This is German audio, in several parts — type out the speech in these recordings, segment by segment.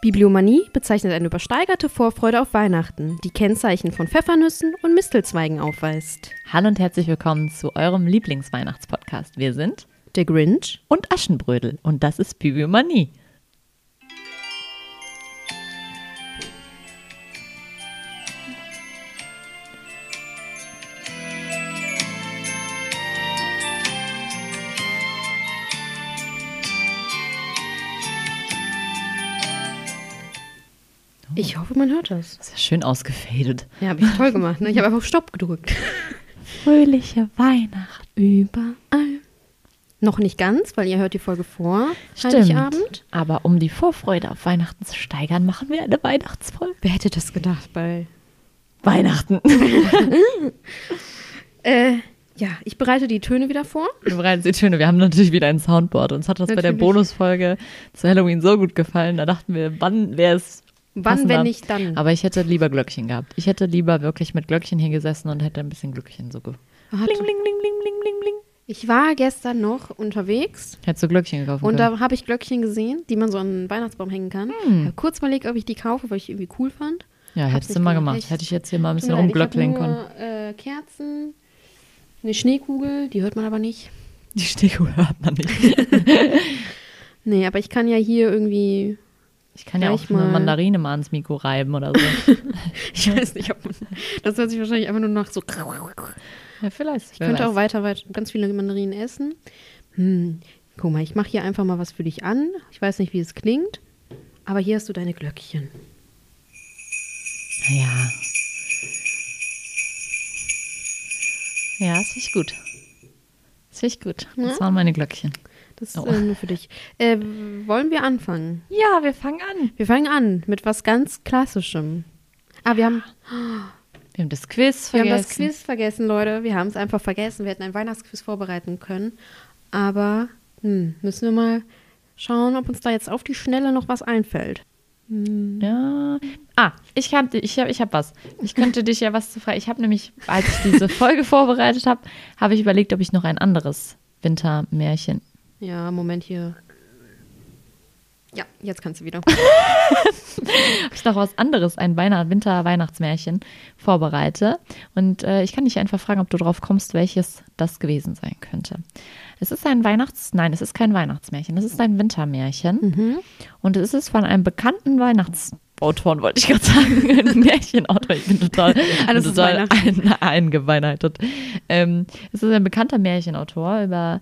Bibliomanie bezeichnet eine übersteigerte Vorfreude auf Weihnachten, die Kennzeichen von Pfeffernüssen und Mistelzweigen aufweist. Hallo und herzlich willkommen zu eurem Lieblingsweihnachtspodcast. Wir sind Der Grinch und Aschenbrödel und das ist Bibliomanie. Ich hoffe, man hört das. Das ist ja schön ausgefadet. Ja, habe ich toll gemacht. Ne? Ich habe einfach auf Stopp gedrückt. Fröhliche Weihnacht. Überall. Noch nicht ganz, weil ihr hört die Folge vor Stimmt. Heiligabend. Aber um die Vorfreude auf Weihnachten zu steigern, machen wir eine Weihnachtsfolge. Wer hätte das gedacht bei... Weihnachten. Äh, ja, ich bereite die Töne wieder vor. Du bereitest die Töne. Wir haben natürlich wieder ein Soundboard. Uns hat das bei der Natürlich. Bonusfolge zu Halloween so gut gefallen. Da dachten wir, wann wäre es Wann, wenn nicht dann? Aber ich hätte lieber Glöckchen gehabt. Ich hätte lieber wirklich mit Glöckchen hier gesessen und hätte ein bisschen Glöckchen so ge bling, bling, bling, bling, bling, bling, bling. Ich war gestern noch unterwegs Hättest du Glöckchen gekauft? und da habe ich Glöckchen gesehen, die man so an einen Weihnachtsbaum hängen kann. Hm. Hab kurz überlegt, ob ich die kaufe, weil ich irgendwie cool fand. ja, hab's hättest du mal gemacht. Echt? Hätte ich jetzt hier mal ein bisschen rumglöckeln können. äh, Kerzen, eine Schneekugel, die hört man aber nicht. Die Stehkuh hört man nicht. Nee, aber ich kann ja hier irgendwie, Ich kann ja auch eine mal. Mandarine mal ans Mikro reiben oder so. ich weiß nicht, ob man, das hört sich wahrscheinlich einfach nur nach so. ja, vielleicht. Ich könnte auch weiter, weiter ganz viele Mandarinen essen. Hm, guck mal, ich mache hier einfach mal was für dich an. Ich weiß nicht, wie es klingt, aber hier hast du deine Glöckchen. Ja. Ja, das finde ich gut. Das finde ich gut. Das Ja? waren meine Glöckchen. Das ist Oh. äh, nur für dich. Äh, wollen wir anfangen? Ja, wir fangen an. Wir fangen an mit was ganz Klassischem. Ah, wir haben, Wir haben das Quiz wir vergessen. haben das Quiz vergessen, Leute. Wir haben es einfach vergessen. Wir hätten ein Weihnachtsquiz vorbereiten können. Aber hm, müssen wir mal schauen, ob uns da jetzt auf die Schnelle noch was einfällt. Ja. Ah, ich habe ich hab, ich hab was. Ich könnte dich ja was zu fragen. Ich habe nämlich, als ich diese Folge vorbereitet habe, habe ich überlegt, ob ich noch ein anderes Wintermärchen. Ja, Moment hier. Ja, jetzt kannst du wieder. Ich noch was anderes, ein Weihnacht Winter-Weihnachtsmärchen vorbereite. Und äh, ich kann dich einfach fragen, ob du drauf kommst, welches das gewesen sein könnte. Es ist ein Weihnachts-, nein, es ist kein Weihnachtsmärchen, es ist ein Wintermärchen. Mhm. Und es ist von einem bekannten Weihnachtsautoren, wollte ich gerade sagen. Ein Märchenautor. Ich bin total, Alles ist total ein, eingeweihnachtet. Ähm, es ist ein bekannter Märchenautor, über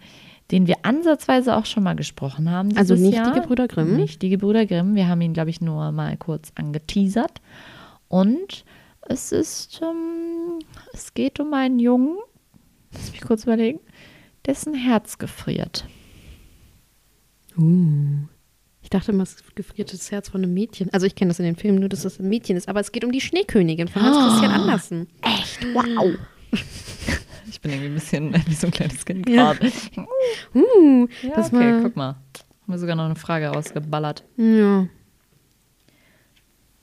den wir ansatzweise auch schon mal gesprochen haben. Also nicht Jahr. die Gebrüder Grimm? Nicht die Gebrüder Grimm. Wir haben ihn, glaube ich, nur mal kurz angeteasert. Und es ist, ähm, es geht um einen Jungen, lass mich kurz überlegen, dessen Herz gefriert. Uh. Ich dachte immer, es ist gefriertes Herz von einem Mädchen. Also ich kenne das in den Filmen nur, dass das ein Mädchen ist. Aber es geht um die Schneekönigin von Hans Christian Andersen. Echt? Wow. Ich bin irgendwie ein bisschen wie so ein kleines Kind Ja. gerade. Uh, Ja, das okay, guck mal. Haben wir sogar noch eine Frage rausgeballert. Ja.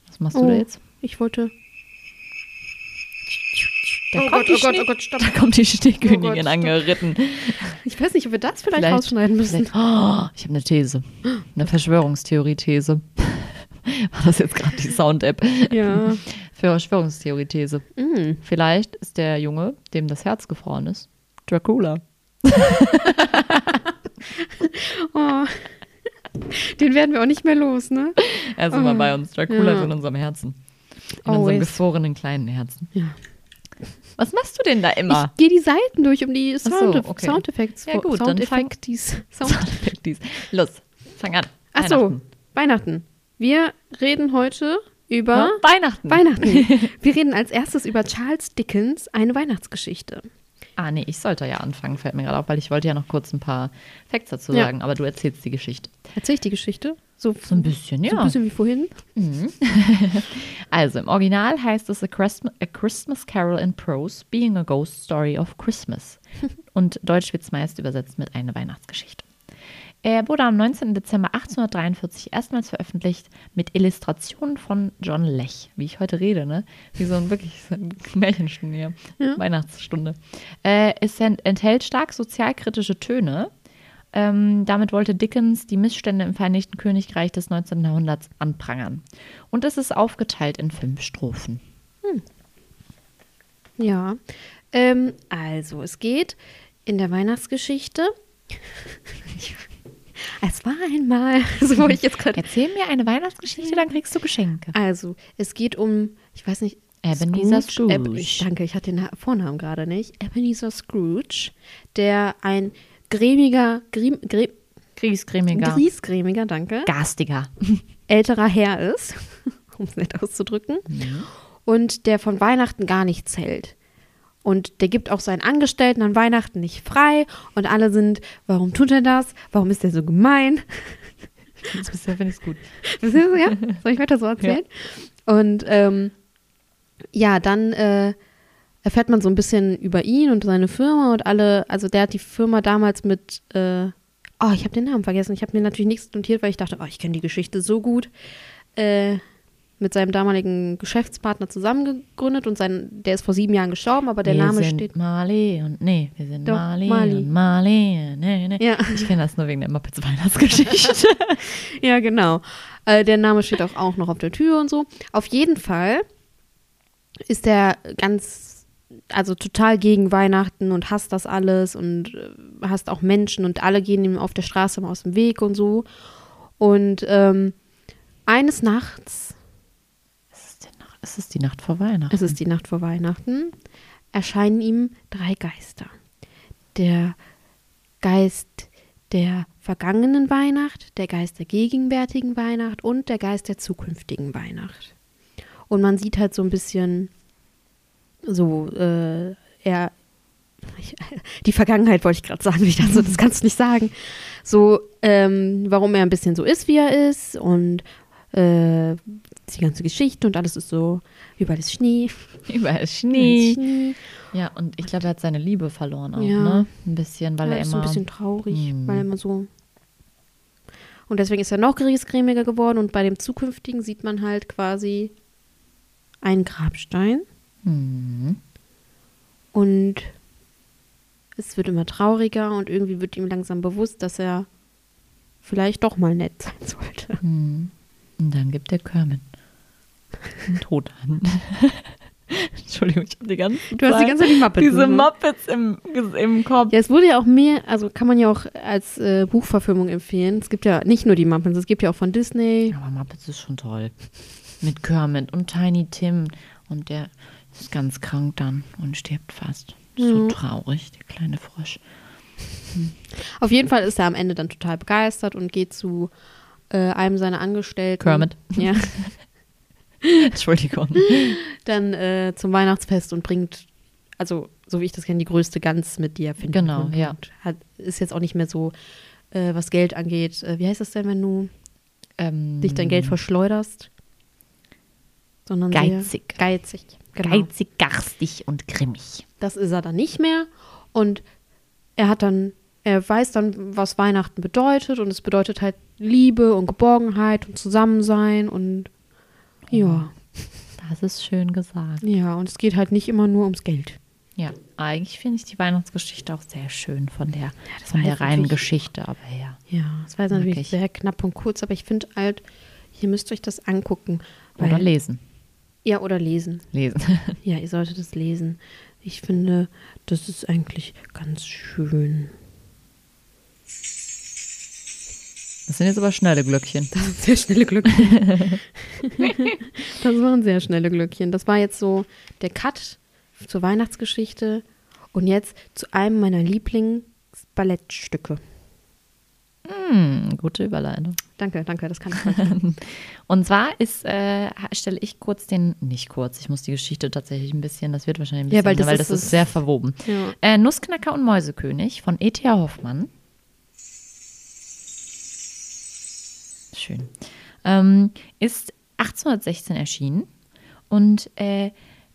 Was machst du Oh, da jetzt? ich wollte... Da oh kommt Gott, die oh Gott, oh Gott, stopp. Da kommt die Schneekönigin Oh Gott, stopp. angeritten. Ich weiß nicht, ob wir das vielleicht, rausschneiden müssen. vielleicht- Oh, ich habe eine These. Eine Verschwörungstheorie-These. War das jetzt gerade die Sound-App? Ja. Verschwörungstheorie-These. Mm. Vielleicht ist der Junge, dem das Herz gefroren ist, Dracula. Oh. Den werden wir auch nicht mehr los, ne? Er ist immer Oh, bei uns. Dracula ja. ist in unserem Herzen. In Always. unserem gefrorenen kleinen Herzen. Ja. Was machst du denn da immer? Ich gehe die Seiten durch, um die so, Sound okay. Soundeffekte Ja, gut, dann fang- Sound Soundeffektis. Los, fang an. Ach so, Weihnachten. Weihnachten. Wir reden heute über Ja, Weihnachten. Weihnachten. Wir reden als erstes über Charles Dickens, eine Weihnachtsgeschichte. Ah, nee, ich sollte ja anfangen, fällt mir gerade auf, weil ich wollte ja noch kurz ein paar Facts dazu Ja. sagen, aber du erzählst die Geschichte. Erzähl ich die Geschichte? So, So ein bisschen, ja. so ein bisschen wie vorhin. Also, im Original heißt es A Christmas, A Christmas Carol in Prose, Being a Ghost Story of Christmas. Und deutsch wird es meist übersetzt mit eine Weihnachtsgeschichte. Er wurde am 19. Dezember 1843 erstmals veröffentlicht mit Illustrationen von John Lech, wie ich heute rede, ne? Wie so ein wirklich so ein Märchenstunde hier. Ja. Weihnachtsstunde. Äh, es ent enthält stark sozialkritische Töne Ähm, damit wollte Dickens die Missstände im Vereinigten Königreich des 19. Jahrhunderts anprangern. Und es ist aufgeteilt in fünf Strophen. Ja. Ähm, also, es geht in der Weihnachtsgeschichte. es war einmal, so wollte ich jetzt gerade. Erzähl mir eine Weihnachtsgeschichte, dann kriegst du Geschenke. Also, es geht um, ich weiß nicht. Ebenezer Scrooge. Eb- ich, danke, ich hatte den Na- Vornamen gerade nicht. Ebenezer Scrooge, der ein grämiger, griem, grä, Kriegsgrämiger. griesgrämiger, danke, Garstiger. älterer Herr ist, um es nett auszudrücken, und der von Weihnachten gar nichts hält. Und der gibt auch seinen Angestellten an Weihnachten nicht frei und alle sind, warum tut er das? Warum ist er so gemein? Bisher finde ich es gut. Du, ja? Soll ich weiter so erzählen? Und ähm, ja, dann äh, erfährt man so ein bisschen über ihn und seine Firma und alle, also der hat die Firma damals mit, äh, oh, ich habe den Namen vergessen. Ich habe mir natürlich nichts notiert, weil ich dachte, oh, ich kenne die Geschichte so gut. Äh, mit seinem damaligen Geschäftspartner zusammengegründet und sein, der ist vor sieben Jahren gestorben, aber der wir Name sind steht. Marley und nee, wir sind Doch, Marley, Marley. und Marley. Nee, nee. Ja. Ich kenne das nur wegen der Muppets Weihnachtsgeschichte. Ja, genau. Äh, der Name steht auch, auch noch auf der Tür und so. Auf jeden Fall ist er ganz, also total gegen Weihnachten und hasst das alles und äh, hasst auch Menschen und alle gehen ihm auf der Straße mal aus dem Weg und so. Und ähm, eines Nachts, es, ist die Nacht, es ist die Nacht vor Weihnachten. es ist die Nacht vor Weihnachten, erscheinen ihm drei Geister. Der Geist der vergangenen Weihnacht, der Geist der gegenwärtigen Weihnacht und der Geist der zukünftigen Weihnacht. Und man sieht halt so ein bisschen so, äh, er, die Vergangenheit wollte ich gerade sagen, ich dachte das kannst du nicht sagen. So, ähm, warum er ein bisschen so ist, wie er ist und äh, die ganze Geschichte und alles ist so, überall ist Schnee. Überall ist Schnee. ist Schnee. Ja, und ich glaube, er hat seine Liebe verloren auch, Ja. ne? Ein bisschen, weil ja, er ist so immer. ein bisschen traurig, Hm. weil er immer so. Und deswegen ist er noch griesgrämiger geworden und bei dem zukünftigen sieht man halt quasi einen Grabstein Hm. und es wird immer trauriger und irgendwie wird ihm langsam bewusst, dass er vielleicht doch mal nett sein sollte. Hm. Und dann gibt der Kermit einen Tod an. Entschuldigung, ich habe die ganze Du hast die ganze Zeit die Muppets. diese mhm. Muppets im, im Kopf. Ja, es wurde ja auch mehr, also kann man ja auch als äh, Buchverfilmung empfehlen. Es gibt ja nicht nur die Muppets, es gibt ja auch von Disney. Aber Muppets ist schon toll. Mit Kermit und Tiny Tim. Und der ist ganz krank dann und stirbt fast. So Ja. traurig, der kleine Frosch. Auf jeden Fall ist er am Ende dann total begeistert und geht zu äh, einem seiner Angestellten. Kermit. Ja, Entschuldigung. dann äh, zum Weihnachtsfest und bringt, also so wie ich das kenne, die größte Gans mit, die er findet. Genau, Und ja. Hat, ist jetzt auch nicht mehr so, äh, was Geld angeht. Äh, wie heißt das denn, wenn du Ähm, dich dein Geld verschleuderst? Sondern Geizig. Sehr geizig. Genau. Geizig, garstig und grimmig. Das ist er dann nicht mehr. Und er hat dann, er weiß dann, was Weihnachten bedeutet. Und es bedeutet halt Liebe und Geborgenheit und Zusammensein und ja, Das ist schön gesagt. ja. Und es geht halt nicht immer nur ums Geld. Ja, eigentlich finde ich die Weihnachtsgeschichte auch sehr schön von der, das von der reinen Geschichte, aber ja. Ja, es war jetzt natürlich ich. sehr knapp und kurz, aber ich finde halt, hier müsst ihr euch das angucken. Oder weil- lesen. Ja, oder lesen. Lesen. Ja, ihr solltet es lesen. Ich finde, das ist eigentlich ganz schön. Das sind jetzt aber schnelle Glöckchen. Das sind sehr schnelle Glöckchen. das waren sehr schnelle Glöckchen. Das war jetzt so der Cut zur Weihnachtsgeschichte und jetzt zu einem meiner Lieblingsballettstücke. Hm, gute Überleitung. Danke, danke, das kann ich. Und zwar ist, äh, stelle ich kurz den, nicht kurz, ich muss die Geschichte tatsächlich ein bisschen, das wird wahrscheinlich ein Ja, bisschen, weil das weil ist das ist sehr verwoben. Ja. Äh, Nussknacker und Mäusekönig von E.T.A. Hoffmann. Schön. Ähm, ist 1816 erschienen und äh,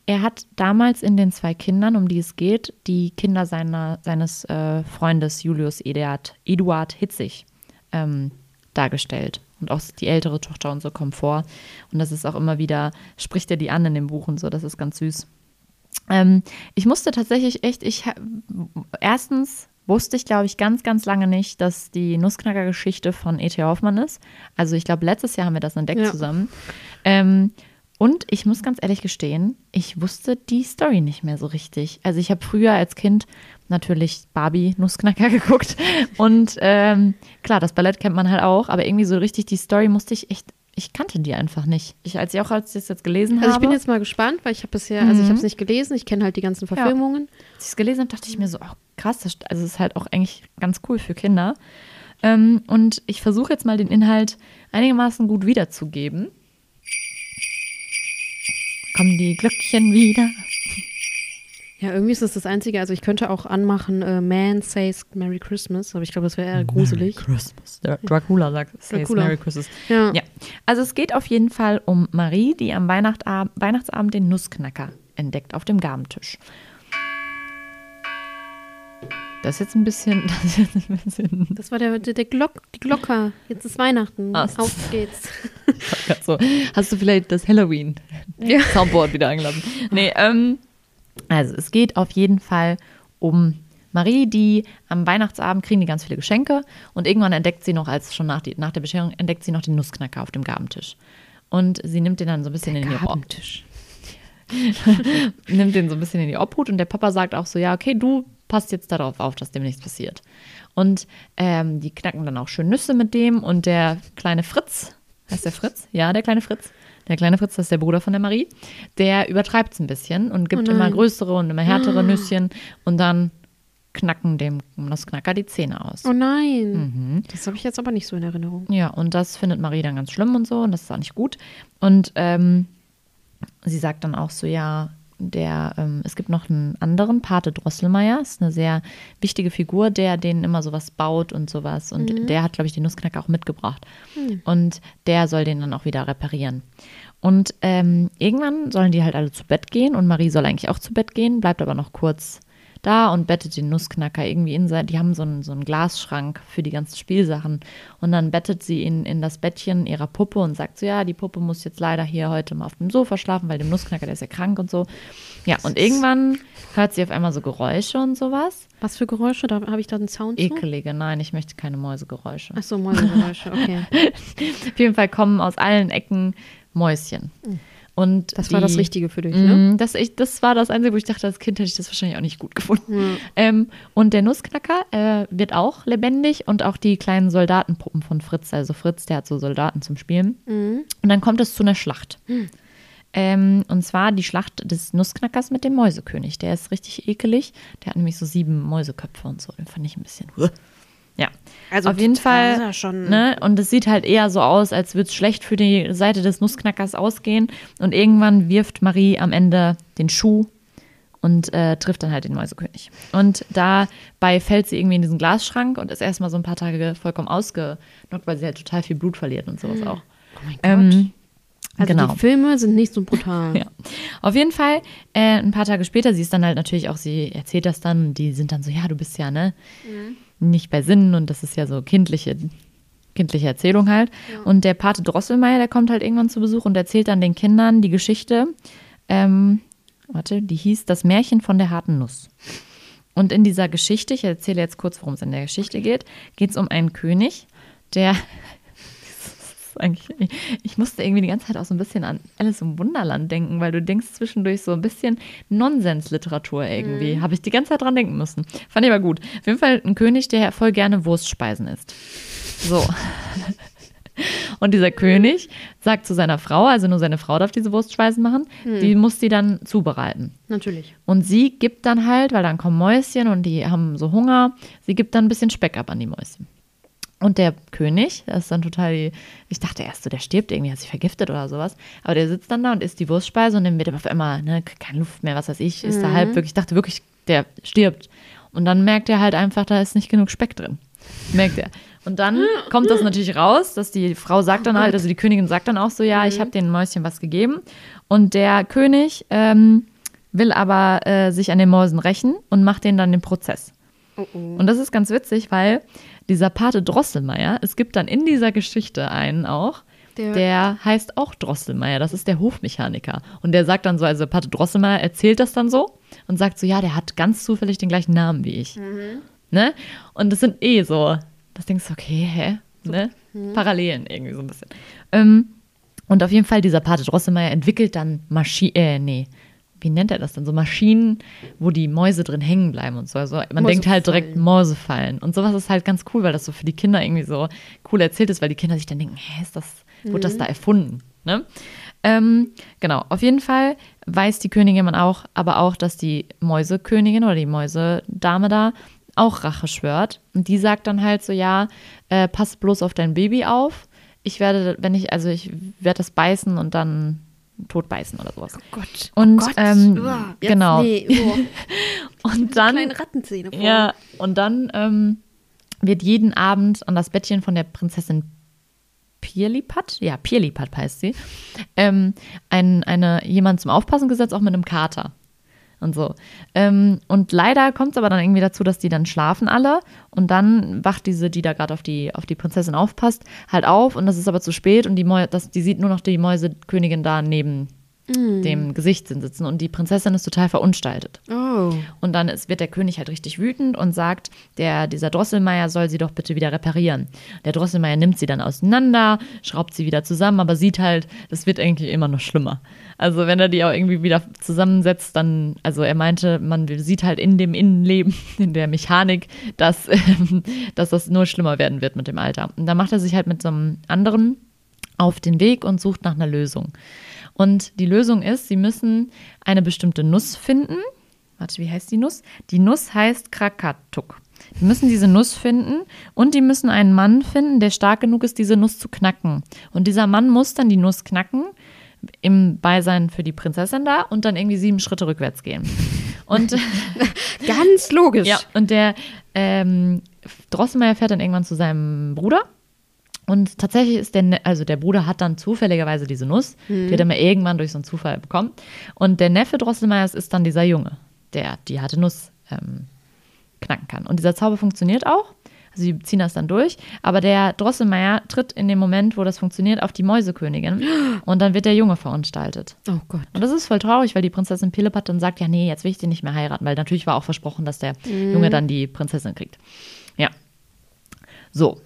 er hat damals in den zwei Kindern, um die es geht, die Kinder seiner, seines äh, Freundes Julius Eduard, Eduard Hitzig ähm, dargestellt. Und auch die ältere Tochter und so kommt vor. Und das ist auch immer wieder, spricht er die an in dem Buch und so, das ist ganz süß. Ähm, ich musste tatsächlich echt, ich erstens wusste ich, glaube ich, ganz, ganz lange nicht, dass die Nussknacker-Geschichte von E.T. Hoffmann ist. Also ich glaube, letztes Jahr haben wir das entdeckt Ja. zusammen. Ähm, und ich muss ganz ehrlich gestehen, ich wusste die Story nicht mehr so richtig. Also ich habe früher als Kind natürlich Barbie Nussknacker geguckt. Und ähm, klar, das Ballett kennt man halt auch, aber irgendwie so richtig die Story musste ich echt, ich kannte die einfach nicht. Ich, als ich auch als ich das jetzt gelesen Also ich habe, bin jetzt mal gespannt, weil ich habe bisher, also ich Mhm. habe es nicht gelesen, ich kenne halt die ganzen Verfilmungen. als ich es gelesen habe, dachte ich mir so, oh, krass, das, also es ist halt auch eigentlich ganz cool für Kinder. Ähm, und ich versuche jetzt mal den Inhalt einigermaßen gut wiederzugeben. Kommen die Glöckchen wieder? Ja, irgendwie ist das das Einzige, also ich könnte auch anmachen, äh, Man says Merry Christmas, aber ich glaube, das wäre eher gruselig. Merry Christmas. Der Dracula sagt, says Dracula. Merry Christmas. Ja. Ja, also es geht auf jeden Fall um Marie, die am Weihnachtab Weihnachtsabend den Nussknacker entdeckt auf dem Gabentisch. Das ist jetzt ein bisschen, das ein bisschen Das war der, der, der Glock, die Glocker. Jetzt ist Weihnachten. Ah. Auf geht's. so. Hast du vielleicht das Halloween Ja. Soundboard wieder angelassen? Nee, ähm, also es geht auf jeden Fall um Marie, die am Weihnachtsabend kriegen die ganz viele Geschenke und irgendwann entdeckt sie noch, als schon nach, die, nach der Bescherung, entdeckt sie noch den Nussknacker auf dem Gabentisch. Und sie nimmt den dann so ein bisschen in die Ob Gabentisch. nimmt den so ein bisschen in die Obhut und der Papa sagt auch so, ja, okay, du passt jetzt darauf auf, dass dem nichts passiert. Und ähm, die knacken dann auch schön Nüsse mit dem und der kleine Fritz, heißt der Fritz? Ja, der kleine Fritz. Der kleine Fritz, das ist der Bruder von der Marie, der übertreibt es ein bisschen und gibt Oh immer größere und immer härtere Nüsschen und dann knacken dem Nussknacker die Zähne aus. Oh nein. Mhm. Das habe ich jetzt aber nicht so in Erinnerung. Ja, und das findet Marie dann ganz schlimm und so und das ist auch nicht gut. Und ähm, sie sagt dann auch so, ja, der, ähm, es gibt noch einen anderen, Pate Drosselmeier, ist eine sehr wichtige Figur, der denen immer sowas baut und sowas. Und der hat, glaube ich, den Nussknacker auch mitgebracht. Und der soll den dann auch wieder reparieren. Und ähm, irgendwann sollen die halt alle zu Bett gehen und Marie soll eigentlich auch zu Bett gehen, bleibt aber noch kurz da und bettet den Nussknacker irgendwie in sein. Die haben so einen, so einen Glasschrank für die ganzen Spielsachen. Und dann bettet sie ihn in das Bettchen ihrer Puppe und sagt so: Ja, die Puppe muss jetzt leider hier heute mal auf dem Sofa schlafen, weil dem Nussknacker, der ist ja krank und so. Ja, und irgendwann hört sie auf einmal so Geräusche und sowas. Was für Geräusche? Da habe ich da einen Sound zu? Ekelige, nein, ich möchte keine Mäusegeräusche. Ach so, Mäusegeräusche, okay. Auf jeden Fall kommen aus allen Ecken Mäuschen. Und Das war die- das Richtige für dich, ne? Mm, Das, ich, das war das Einzige, wo ich dachte, als Kind hätte ich das wahrscheinlich auch nicht gut gefunden. Ähm, und der Nussknacker äh, wird auch lebendig und auch die kleinen Soldatenpuppen von Fritz. Also Fritz, der hat so Soldaten zum Spielen. Mhm. Und dann kommt es zu einer Schlacht. Ähm, und zwar die Schlacht des Nussknackers mit dem Mäusekönig. Der ist richtig ekelig. Der hat nämlich so sieben Mäuseköpfe und so. Den fand ich ein bisschen. Ja. Also auf jeden Fall. ja ne? Und es sieht halt eher so aus, als würde es schlecht für die Seite des Nussknackers ausgehen. Und irgendwann wirft Marie am Ende den Schuh und äh, trifft dann halt den Mäusekönig. Und dabei fällt sie irgendwie in diesen Glasschrank und ist erstmal so ein paar Tage vollkommen ausgenockt, weil sie halt total viel Blut verliert und sowas auch. Oh mein Gott. Ähm, also genau. die Filme sind nicht so brutal. Ja. Auf jeden Fall, äh, ein paar Tage später, sie ist dann halt natürlich auch, sie erzählt das dann, und die sind dann so, ja, du bist ja, ne, nicht bei Sinnen und das ist ja so kindliche, kindliche Erzählung halt. Und der Pate Drosselmeier, der kommt halt irgendwann zu Besuch und erzählt dann den Kindern die Geschichte, ähm, warte, die hieß Das Märchen von der harten Nuss. Und in dieser Geschichte, ich erzähle jetzt kurz, worum es in der Geschichte geht, geht es um einen König, der eigentlich, ich, musste irgendwie die ganze Zeit auch so ein bisschen an Alice im Wunderland denken, weil du denkst zwischendurch so ein bisschen Nonsensliteratur irgendwie. Habe ich die ganze Zeit dran denken müssen. Fand ich aber gut. Auf jeden Fall ein König, der voll gerne Wurstspeisen isst. So. Und dieser König sagt zu seiner Frau, also nur seine Frau darf diese Wurstspeisen machen, die muss die dann zubereiten. Natürlich. Und sie gibt dann halt, weil dann kommen Mäuschen und die haben so Hunger, sie gibt dann ein bisschen Speck ab an die Mäuschen. Und der König, das ist dann total, die, ich dachte erst so, der stirbt irgendwie, hat sich vergiftet oder sowas. Aber der sitzt dann da und isst die Wurstspeise und dann wird er auf einmal, ne, keine Luft mehr, was weiß ich, ist da halb wirklich, ich dachte wirklich, der stirbt. Und dann merkt er halt einfach, da ist nicht genug Speck drin. Merkt er. Und dann kommt das natürlich raus, dass die Frau sagt dann halt, also die Königin sagt dann auch so, ja, ich habe den Mäuschen was gegeben. Und der König ähm, will aber äh, sich an den Mäusen rächen und macht denen dann den Prozess. Oh, oh. Und das ist ganz witzig, weil dieser Pate Drosselmeier, es gibt dann in dieser Geschichte einen auch, Der- der, heißt auch Drosselmeier, das ist der Hofmechaniker. Und der sagt dann so, also Pate Drosselmeier erzählt das dann so und sagt so, ja, der hat ganz zufällig den gleichen Namen wie ich. Ne? Und das sind eh so, das denkst du, okay, hä? Ne? Parallelen irgendwie so ein bisschen. Ähm, und auf jeden Fall, dieser Pate Drosselmeier entwickelt dann Maschinen, äh, nee, wie nennt er das dann? So Maschinen, wo die Mäuse drin hängen bleiben und so. Also man denkt halt direkt Mäusefallen. Und sowas ist halt ganz cool, weil das so für die Kinder irgendwie so cool erzählt ist, weil die Kinder sich dann denken, hä, ist das, wurde das da erfunden? Ne? Ähm, genau, auf jeden Fall weiß die Königin man auch, aber auch, dass die Mäusekönigin oder die Mäusedame da auch Rache schwört. Und die sagt dann halt so, ja, äh, pass bloß auf dein Baby auf. Ich werde, wenn ich, also ich werde das beißen und dann tot beißen oder sowas. Oh Gott. Und oh Gott. ähm, Uah, jetzt, genau. Nee, oh. Und dann, Kleine Rattenzähne vor. ja, und dann ähm, wird jeden Abend an das Bettchen von der Prinzessin Pirlipat, ja, Pirlipat heißt sie, ähm, ein, eine, jemand zum Aufpassen gesetzt, auch mit einem Kater. Und so. Ähm, und leider kommt es aber dann irgendwie dazu, dass die dann schlafen alle und dann wacht diese, die da gerade auf die, auf die Prinzessin aufpasst, halt auf und das ist aber zu spät und die, Mäu das, die sieht nur noch die Mäusekönigin da neben dem Gesicht sitzen und die Prinzessin ist total verunstaltet. Oh. Und dann ist, wird der König halt richtig wütend und sagt, der, dieser Drosselmeier soll sie doch bitte wieder reparieren. Der Drosselmeier nimmt sie dann auseinander, schraubt sie wieder zusammen, aber sieht halt, das wird eigentlich immer noch schlimmer. Also wenn er die auch irgendwie wieder zusammensetzt, dann, also er meinte, man sieht halt in dem Innenleben, in der Mechanik, dass, ähm, dass das nur schlimmer werden wird mit dem Alter. Und dann macht er sich halt mit so einem anderen auf den Weg und sucht nach einer Lösung. Und die Lösung ist, sie müssen eine bestimmte Nuss finden. Warte, wie heißt die Nuss? Die Nuss heißt Krakatuk. Die müssen diese Nuss finden und die müssen einen Mann finden, der stark genug ist, diese Nuss zu knacken. Und dieser Mann muss dann die Nuss knacken, im Beisein für die Prinzessin da und dann irgendwie sieben Schritte rückwärts gehen. Und Ganz logisch. ja, und der ähm, Drosselmeier fährt dann irgendwann zu seinem Bruder. Und tatsächlich ist der, Ne- also der Bruder hat dann zufälligerweise diese Nuss, die hat er mal irgendwann durch so einen Zufall bekommen. Und der Neffe Drosselmeiers ist dann dieser Junge, der die harte Nuss ähm, knacken kann. Und dieser Zauber funktioniert auch. Also sie ziehen das dann durch. Aber der Drosselmeier tritt in dem Moment, wo das funktioniert, auf die Mäusekönigin. Und dann wird der Junge verunstaltet. Oh Gott. Und das ist voll traurig, weil die Prinzessin Pillepat dann sagt, ja, nee, jetzt will ich den nicht mehr heiraten, weil natürlich war auch versprochen, dass der Junge dann die Prinzessin kriegt. Ja. So.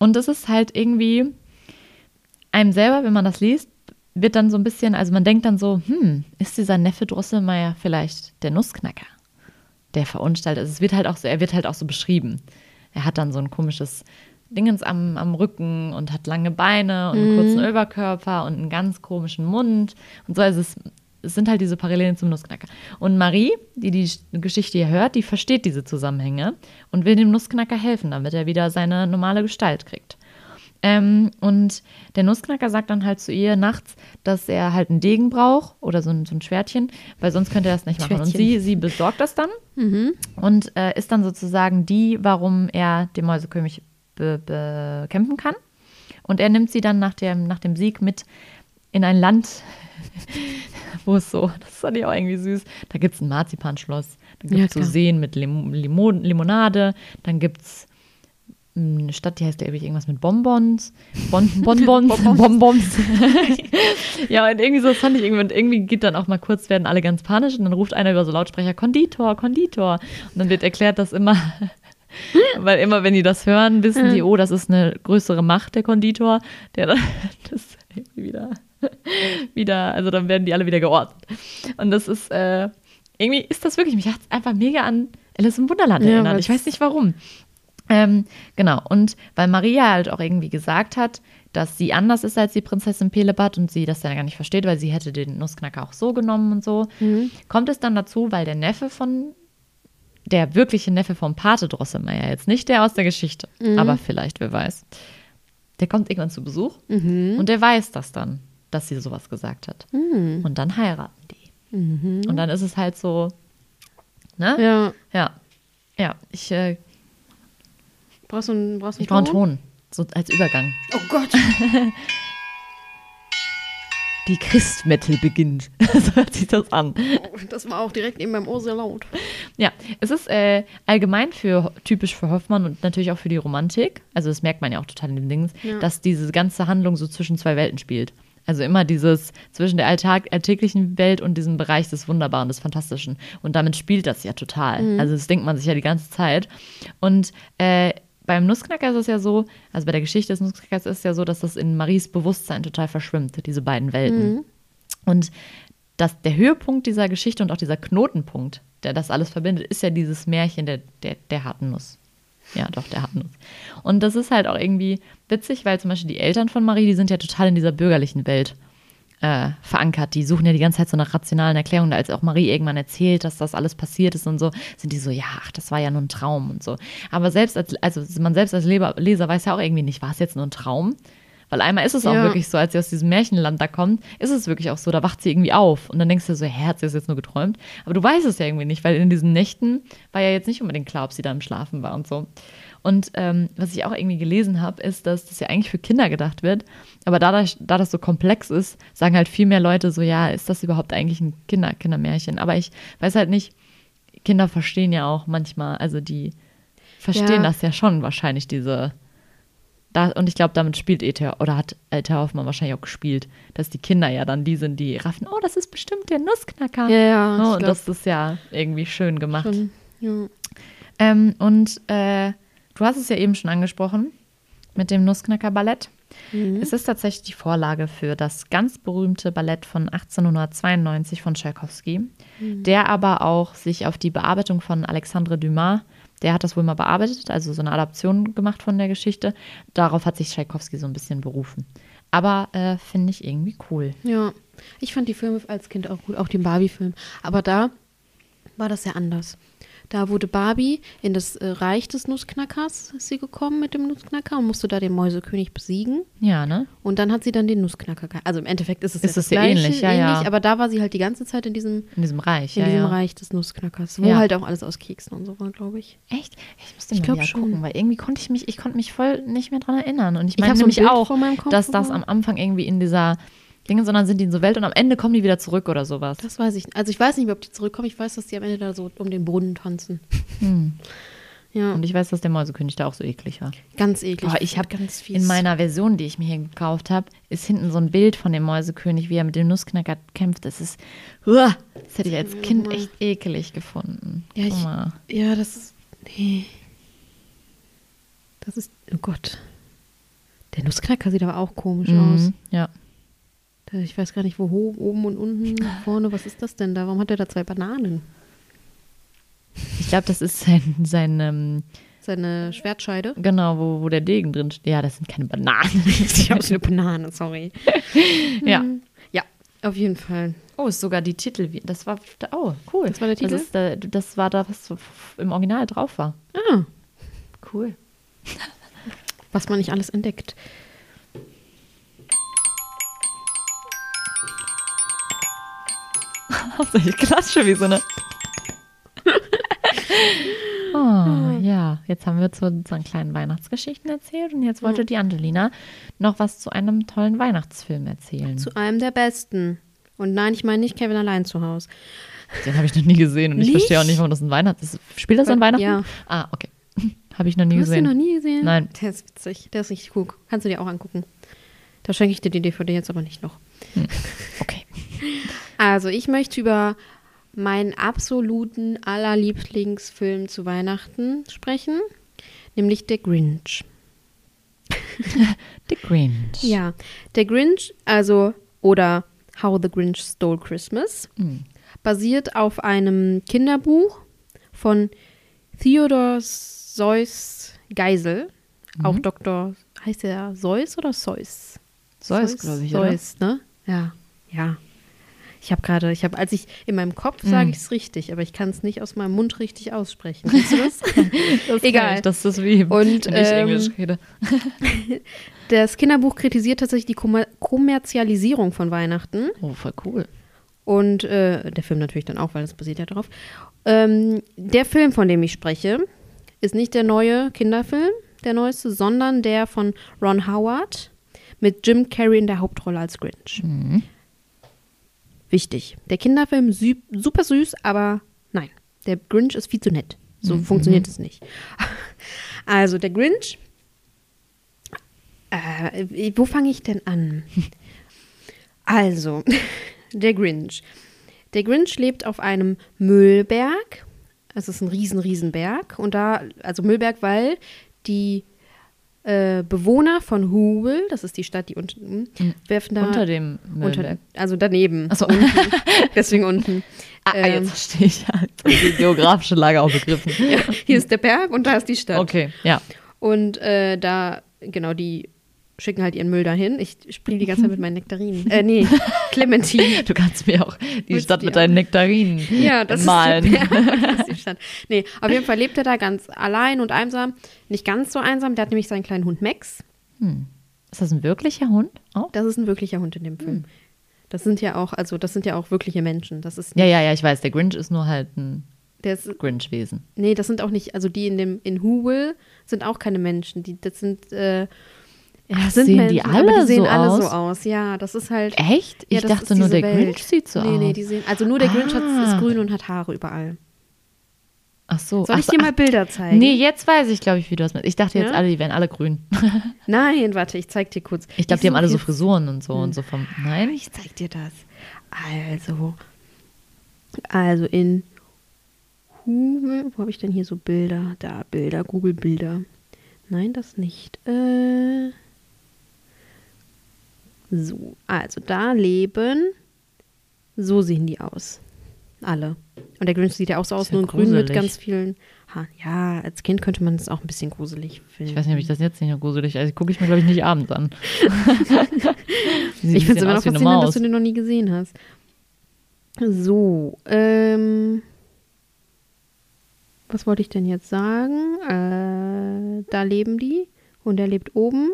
Und das ist halt irgendwie einem selber, wenn man das liest, wird dann so ein bisschen, also man denkt dann so, hm, ist dieser Neffe Drosselmeier vielleicht der Nussknacker? Der verunstaltet. Also es wird halt auch so, er wird halt auch so beschrieben. Er hat dann so ein komisches Dingens am, am Rücken und hat lange Beine und einen kurzen Oberkörper und einen ganz komischen Mund und so. Also es, es sind halt diese Parallelen zum Nussknacker. Und Marie, die die Geschichte hier hört, die versteht diese Zusammenhänge und will dem Nussknacker helfen, damit er wieder seine normale Gestalt kriegt. Ähm, und der Nussknacker sagt dann halt zu ihr nachts, dass er halt einen Degen braucht oder so ein, so ein Schwertchen, weil sonst könnte er das nicht machen. Und sie, sie besorgt das dann und äh, ist dann sozusagen die, warum er den Mäusekönig be bekämpfen kann. Und er nimmt sie dann nach dem, nach dem Sieg mit in ein Land, wo es so, das fand ich auch irgendwie süß, da gibt es ein Marzipanschloss, da gibt Ja, es so klar. Seen mit Lim Limo Limonade, dann gibt es eine Stadt, die heißt, glaube ich, irgendwas mit Bonbons. Bon Bonbons. Bonbons. ja, und irgendwie so fand ich irgendwie, und irgendwie geht dann auch mal kurz, werden alle ganz panisch und dann ruft einer über so Lautsprecher, Konditor, Konditor. Und dann wird erklärt, dass immer, weil immer, wenn die das hören, wissen die, oh, das ist eine größere Macht, der Konditor, der dann das irgendwie wieder, wieder, also dann werden die alle wieder geordnet. Und das ist, äh, irgendwie ist das wirklich, mich hat es einfach mega an Alice im Wunderland Ja, erinnert. Ich weiß nicht warum. Ähm, genau, und weil Maria halt auch irgendwie gesagt hat, dass sie anders ist als die Prinzessin Pelebat und sie das dann gar nicht versteht, weil sie hätte den Nussknacker auch so genommen und so, kommt es dann dazu, weil der Neffe von, der wirkliche Neffe vom Pate Drosselmeier, jetzt nicht der aus der Geschichte, aber vielleicht, wer weiß, der kommt irgendwann zu Besuch und der weiß das dann, dass sie sowas gesagt hat. Und dann heiraten die. Und dann ist es halt so, ne? Ja. Ja. Ja, ich, äh, Brauchst du einen, brauchst du ich brauche einen Ton, so als Übergang. Oh Gott. Die Christmetal beginnt. so hört sich das an. Oh, das war auch direkt neben meinem Ohr sehr laut. Ja, es ist äh, allgemein für typisch für Hoffmann und natürlich auch für die Romantik. Also das merkt man ja auch total in dem Dings, Ja. dass diese ganze Handlung so zwischen zwei Welten spielt. Also immer dieses zwischen der Alltag, alltäglichen Welt und diesem Bereich des Wunderbaren, des Fantastischen. Und damit spielt das ja total. Also das denkt man sich ja die ganze Zeit. Und äh, beim Nussknacker ist es ja so, also bei der Geschichte des Nussknackers ist es ja so, dass das in Maries Bewusstsein total verschwimmt, diese beiden Welten. Und das, der Höhepunkt dieser Geschichte und auch dieser Knotenpunkt, der das alles verbindet, ist ja dieses Märchen der, der, der harten Nuss. Ja, doch, der harten Nuss. Und das ist halt auch irgendwie witzig, weil zum Beispiel die Eltern von Marie, die sind ja total in dieser bürgerlichen Welt äh, verankert. Die suchen ja die ganze Zeit so nach rationalen Erklärungen. Als auch Marie irgendwann erzählt, dass das alles passiert ist und so, sind die so, ja, ach, das war ja nur ein Traum und so. Aber selbst als, also man selbst als Leser weiß ja auch irgendwie nicht, war es jetzt nur ein Traum? Weil einmal ist es auch Ja. wirklich so, als sie aus diesem Märchenland da kommt, ist es wirklich auch so, da wacht sie irgendwie auf. Und dann denkst du so, hä, hat sie das jetzt nur geträumt? Aber du weißt es ja irgendwie nicht, weil in diesen Nächten war ja jetzt nicht unbedingt klar, ob sie da im Schlafen war und so. Und ähm, was ich auch irgendwie gelesen habe, ist, dass das ja eigentlich für Kinder gedacht wird. Aber dadurch, da das so komplex ist, sagen halt viel mehr Leute so, ja, ist das überhaupt eigentlich ein Kinder Kindermärchen? Aber ich weiß halt nicht, Kinder verstehen ja auch manchmal, also die verstehen Ja. das ja schon wahrscheinlich, diese. Da, und ich glaube, damit spielt E.T. oder hat E.T. Hoffmann wahrscheinlich auch gespielt, dass die Kinder ja dann die sind, die raffen, oh, das ist bestimmt der Nussknacker. Ja, ja, ich Oh, und glaub das ist ja irgendwie schön gemacht. Schon, ja. Ähm, und äh, du hast es ja eben schon angesprochen mit dem Nussknacker-Ballett. Mhm. Es ist tatsächlich die Vorlage für das ganz berühmte Ballett von 1892 von Tchaikovsky, Mhm. der aber auch sich auf die Bearbeitung von Alexandre Dumas, der hat das wohl mal bearbeitet, also so eine Adaption gemacht von der Geschichte. Darauf hat sich Tchaikovsky so ein bisschen berufen. Aber äh, finde ich irgendwie cool. Ja, ich fand die Filme als Kind auch gut, auch den Barbie-Film. Aber da war das ja anders. Da wurde Barbie in das äh, Reich des Nussknackers ist sie gekommen mit dem Nussknacker und musste da den Mäusekönig besiegen. Ja, ne? Und dann hat sie dann den Nussknacker. Also im Endeffekt ist es Ist ja es das Gleiche, ähnlich, ja, ja. Aber da war sie halt die ganze Zeit in diesem, In diesem Reich. in ja, diesem ja. Reich des Nussknackers, wo Ja. halt auch alles aus Keksen und so war, glaube ich. Echt? Ich musste Ich mal glaub wieder schon. gucken, weil irgendwie konnte ich mich, ich konnte mich voll nicht mehr dran erinnern. Und ich Ich meine so ein nämlich Bild auch, dass das am Anfang irgendwie in dieser Dinge, sondern sind die in so Welt und am Ende kommen die wieder zurück oder sowas. Das weiß ich. Also ich weiß nicht, ob die zurückkommen. Ich weiß, dass die am Ende da so um den Boden tanzen. Hm. Ja, Und ich weiß, dass der Mäusekönig da auch so eklig war. ganz eklig. Boah, ich habe ganz fies. in meiner Version, die ich mir hier gekauft habe, ist hinten so ein Bild von dem Mäusekönig, wie er mit dem Nussknacker kämpft. Das ist, uah, das hätte ich als Kind echt ekelig gefunden. Ja, ich-. Ja, das ist. Nee. Das ist. Oh Gott. Der Nussknacker sieht aber auch komisch aus. Mhm, ja. Der- Ich weiß gar nicht, wo hoch, oben und unten, vorne. Was ist das denn da? Warum hat er da zwei Bananen? Ich glaube, das ist sein, sein ähm, Seine Schwertscheide? genau, wo, wo der Degen drin steht. Ja, das sind keine Bananen. Ich habe eine Banane, sorry. ja. Ja, auf jeden Fall. Oh, ist sogar die Titel. Das war, oh, cool. Das war der Titel? Das, ist, äh, das war da, was im Original drauf war. Ah, Cool. was man nicht alles entdeckt. Ich klatsche wie so eine. Oh, ja, jetzt haben wir zu unseren kleinen Weihnachtsgeschichten erzählt und jetzt wollte die Angelina noch was zu einem tollen Weihnachtsfilm erzählen. Zu einem der besten. Und nein, ich meine nicht Kevin allein zu Hause. Den habe ich noch nie gesehen und ich Nicht? verstehe auch nicht, warum das ein Weihnachts ist. Spielt das an Weihnachten? Ja. Ah, okay. Habe ich noch nie Du hast gesehen. den noch nie gesehen? Nein. Der ist witzig. Der ist richtig cool. Kannst du dir auch angucken. Da schenke ich dir die DVD jetzt aber nicht noch. Okay. Also, ich möchte über meinen absoluten allerlieblingsfilm zu Weihnachten sprechen, nämlich Der Grinch. The Grinch. Ja, Der Grinch, also oder How the Grinch Stole Christmas, Hm. basiert auf einem Kinderbuch von Theodor Seuss Geisel. Auch Dr. heißt der Seuss oder Seuss? Seuss, glaube ich, oder? Seuss, ne? Ja, ja. Ich habe gerade, ich habe, als ich in meinem Kopf sage ich es richtig, aber ich kann es nicht aus meinem Mund richtig aussprechen. Du das? Das Egal. Ich, das ist wie, Und, wenn ich ähm, Englisch rede. Das Kinderbuch kritisiert tatsächlich die Kommer Kommerzialisierung von Weihnachten. Oh, voll cool. Und äh, der Film natürlich dann auch, weil das basiert ja darauf. Ähm, der Film, von dem ich spreche, ist nicht der neue Kinderfilm, der neueste, sondern der von Ron Howard mit Jim Carrey in der Hauptrolle als Grinch. Mhm. Wichtig. Der Kinderfilm sü super süß, aber nein, der Grinch ist viel zu nett. So funktioniert es nicht. Also der Grinch. Äh, wo fange ich denn an? Also, der Grinch. Der Grinch lebt auf einem Müllberg. Es ist ein riesen, riesen Berg. Und da, also Müllberg, weil die äh, Bewohner von Whoville, das ist die Stadt, die unten, werfen da. Unter dem unter, Müllberg. also daneben. Ach so. Unten. Deswegen unten. Ah, Ähm, jetzt verstehe ich halt die geografische Lage auch begriffen. Hier ist der Berg und da ist die Stadt. Okay, ja. Und äh, da, genau, die schicken halt ihren Müll dahin. Ich spiele die ganze Zeit mit meinen Nektarinen. Äh, nee, Clementine. Du kannst mir auch die Willst Stadt mit deinen Nektarinen Ja, das malen. ist, Berg, das ist die Stadt. Nee, auf jeden Fall lebt er da ganz allein und einsam. Nicht ganz so einsam. Der hat nämlich seinen kleinen Hund Max. Ist das ein wirklicher Hund? Auch? Das ist ein wirklicher Hund in dem Film. Hm. Das sind ja auch, also das sind ja auch wirkliche Menschen. Das ist, Ja, ja, ja, ich weiß. Der Grinch ist nur halt ein der ist, Grinch-Wesen. nee, das sind auch nicht, also die in dem, in Who Will sind auch keine Menschen. Die, das sind, äh, ja, Ach, sehen die aber alle die sehen so alle aus? so aus. Ja, das ist halt. Echt? Ja, ich dachte nur, der Welt. Grinch sieht so nee, aus. Nee, die sehen, also nur der Grinch hat, Ah. ist grün und hat Haare überall. Ach so. Soll ich dir ach, mal Bilder zeigen? Nee, jetzt weiß ich, glaube ich, wie du das meinst. Ich dachte jetzt Ja? alle, die wären alle grün. Nein, warte, ich zeig dir kurz. Ich glaube, die haben alle so jetzt- Frisuren und so und so vom. Nein? Ich zeig dir das. Also, also in wo habe ich denn hier so Bilder? Da, Bilder, Google Bilder. Nein, das nicht. Äh, so, also da leben, so sehen die aus. Alle. Und der Grinch sieht ja auch so aus, ja nur in grün mit ganz vielen Haaren. Ja, als Kind könnte man es auch ein bisschen gruselig finden. Ich weiß nicht, ob ich das jetzt nicht noch gruselig. Also gucke ich mir, glaube ich, nicht abends an. Ich finde es immer noch faszinierend, dass du den noch nie gesehen hast. So, ähm. Was wollte ich denn jetzt sagen? Äh, da leben die und er lebt oben.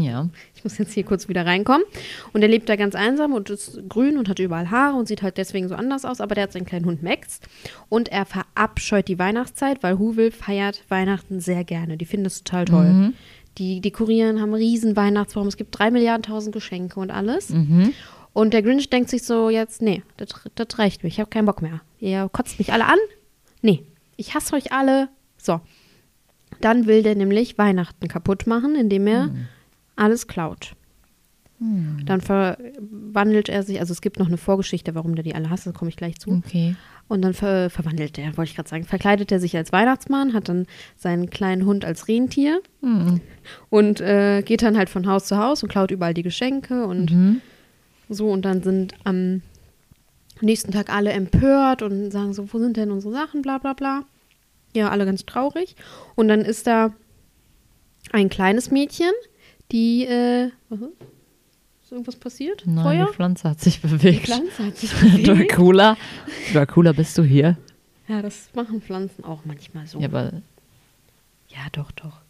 Ja. Ich muss jetzt hier kurz wieder reinkommen. Und er lebt da ganz einsam und ist grün und hat überall Haare und sieht halt deswegen so anders aus, aber der hat seinen kleinen Hund Max. Und er verabscheut die Weihnachtszeit, weil Whoville feiert Weihnachten sehr gerne. Die finden das total toll. Mhm. Die dekorieren, haben einen riesen Weihnachtsbaum. Es gibt drei Milliarden tausend Geschenke und alles. Mhm. Und der Grinch denkt sich so jetzt, nee, das, das reicht mir, ich habe keinen Bock mehr. Ihr kotzt mich alle an? Nee, ich hasse euch alle. So. Dann will der nämlich Weihnachten kaputt machen, indem er alles klaut. Dann verwandelt er sich, also es gibt noch eine Vorgeschichte, warum der die alle hasst, da komme ich gleich zu. Okay. Und dann ver verwandelt er, wollte ich gerade sagen, verkleidet er sich als Weihnachtsmann, hat dann seinen kleinen Hund als Rentier Mhm. und äh, geht dann halt von Haus zu Haus und klaut überall die Geschenke und Mhm. so, und dann sind am nächsten Tag alle empört und sagen so, wo sind denn unsere Sachen, bla bla bla. Ja, alle ganz traurig. Und dann ist da ein kleines Mädchen, die, äh, was ist? Ist irgendwas passiert? Nein, Feuer? die Pflanze hat sich Die bewegt. Pflanze hat sich bewegt. Dracula. Dracula, bist du hier? Ja, das machen Pflanzen auch manchmal so. Ja, aber. Ja, doch, doch.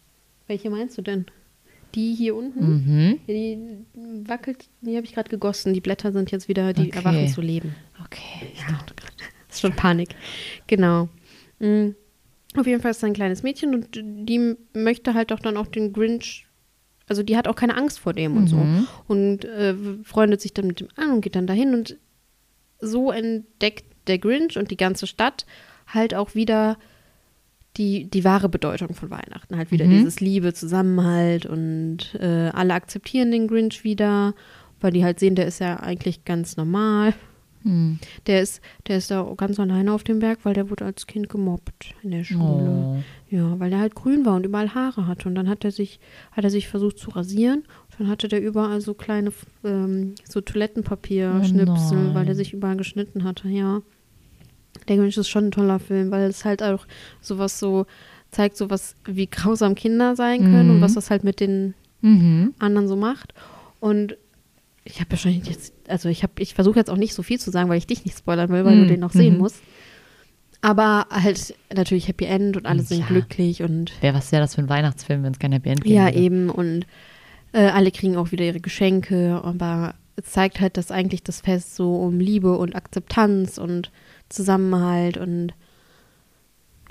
Welche meinst du denn? Die hier unten? Mhm. Ja, die wackelt, die habe ich gerade gegossen. Die Blätter sind jetzt wieder, die Okay. erwachen zu leben. Okay. Ich Ja, das ist schon Panik. Genau. Mhm. Auf jeden Fall ist es ein kleines Mädchen und die möchte halt doch dann auch den Grinch, also die hat auch keine Angst vor dem und so. Mhm. Und äh, freundet sich dann mit dem an und geht dann dahin und so entdeckt der Grinch und die ganze Stadt halt auch wieder die, die wahre Bedeutung von Weihnachten. Halt wieder Mhm. dieses Liebe, Zusammenhalt und äh, alle akzeptieren den Grinch wieder, weil die halt sehen, der ist ja eigentlich ganz normal. Mhm. Der ist, der ist da ganz alleine auf dem Berg, weil der wurde als Kind gemobbt in der Schule. Oh. Ja, weil der halt grün war und überall Haare hatte. Und dann hat er sich, hat er sich versucht zu rasieren. Und dann hatte der überall so kleine, ähm, so Toilettenpapier-Schnipsel, Oh weil der sich überall geschnitten hatte, ja. Der Grinch ist schon ein toller Film, weil es halt auch sowas so zeigt, sowas wie grausam Kinder sein können Mhm. und was das halt mit den Mhm. anderen so macht. Und ich habe wahrscheinlich jetzt, also ich habe, ich versuche jetzt auch nicht so viel zu sagen, weil ich dich nicht spoilern will, weil Mhm. du den noch sehen Mhm. musst. Aber halt natürlich Happy End und alle sind Ja. glücklich und Wer, was wäre das für ein Weihnachtsfilm, wenn es kein Happy End gäbe? ja eben und äh, alle kriegen auch wieder ihre Geschenke, aber es zeigt halt, dass eigentlich das Fest so um Liebe und Akzeptanz und Zusammenhalt und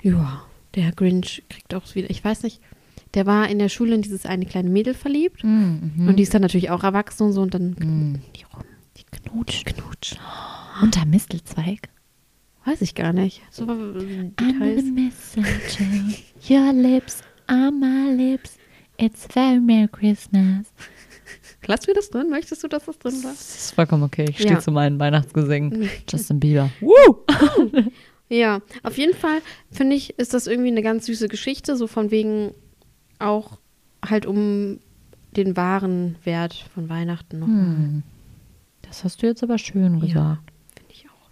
ja, der Grinch kriegt auch wieder, ich weiß nicht, der war in der Schule in dieses eine kleine Mädel verliebt Mhm. und die ist dann natürlich auch erwachsen und so und dann Mhm. die rum. Die knutschen. knutschen. Unter Mistelzweig. Weiß ich gar nicht. So äh, I'm Details. the mistletoe. Your lips are my lips. It's very Merry Christmas. Lass mir das drin? Möchtest du, dass das drin war? Das ist vollkommen okay. Ich stehe Ja. zu meinen Weihnachtsgesängen. Justin Bieber. Ja, auf jeden Fall finde ich, ist das irgendwie eine ganz süße Geschichte, so von wegen auch halt um den wahren Wert von Weihnachten noch. Hm. Das hast du jetzt aber schön gesagt. Ja, finde ich auch.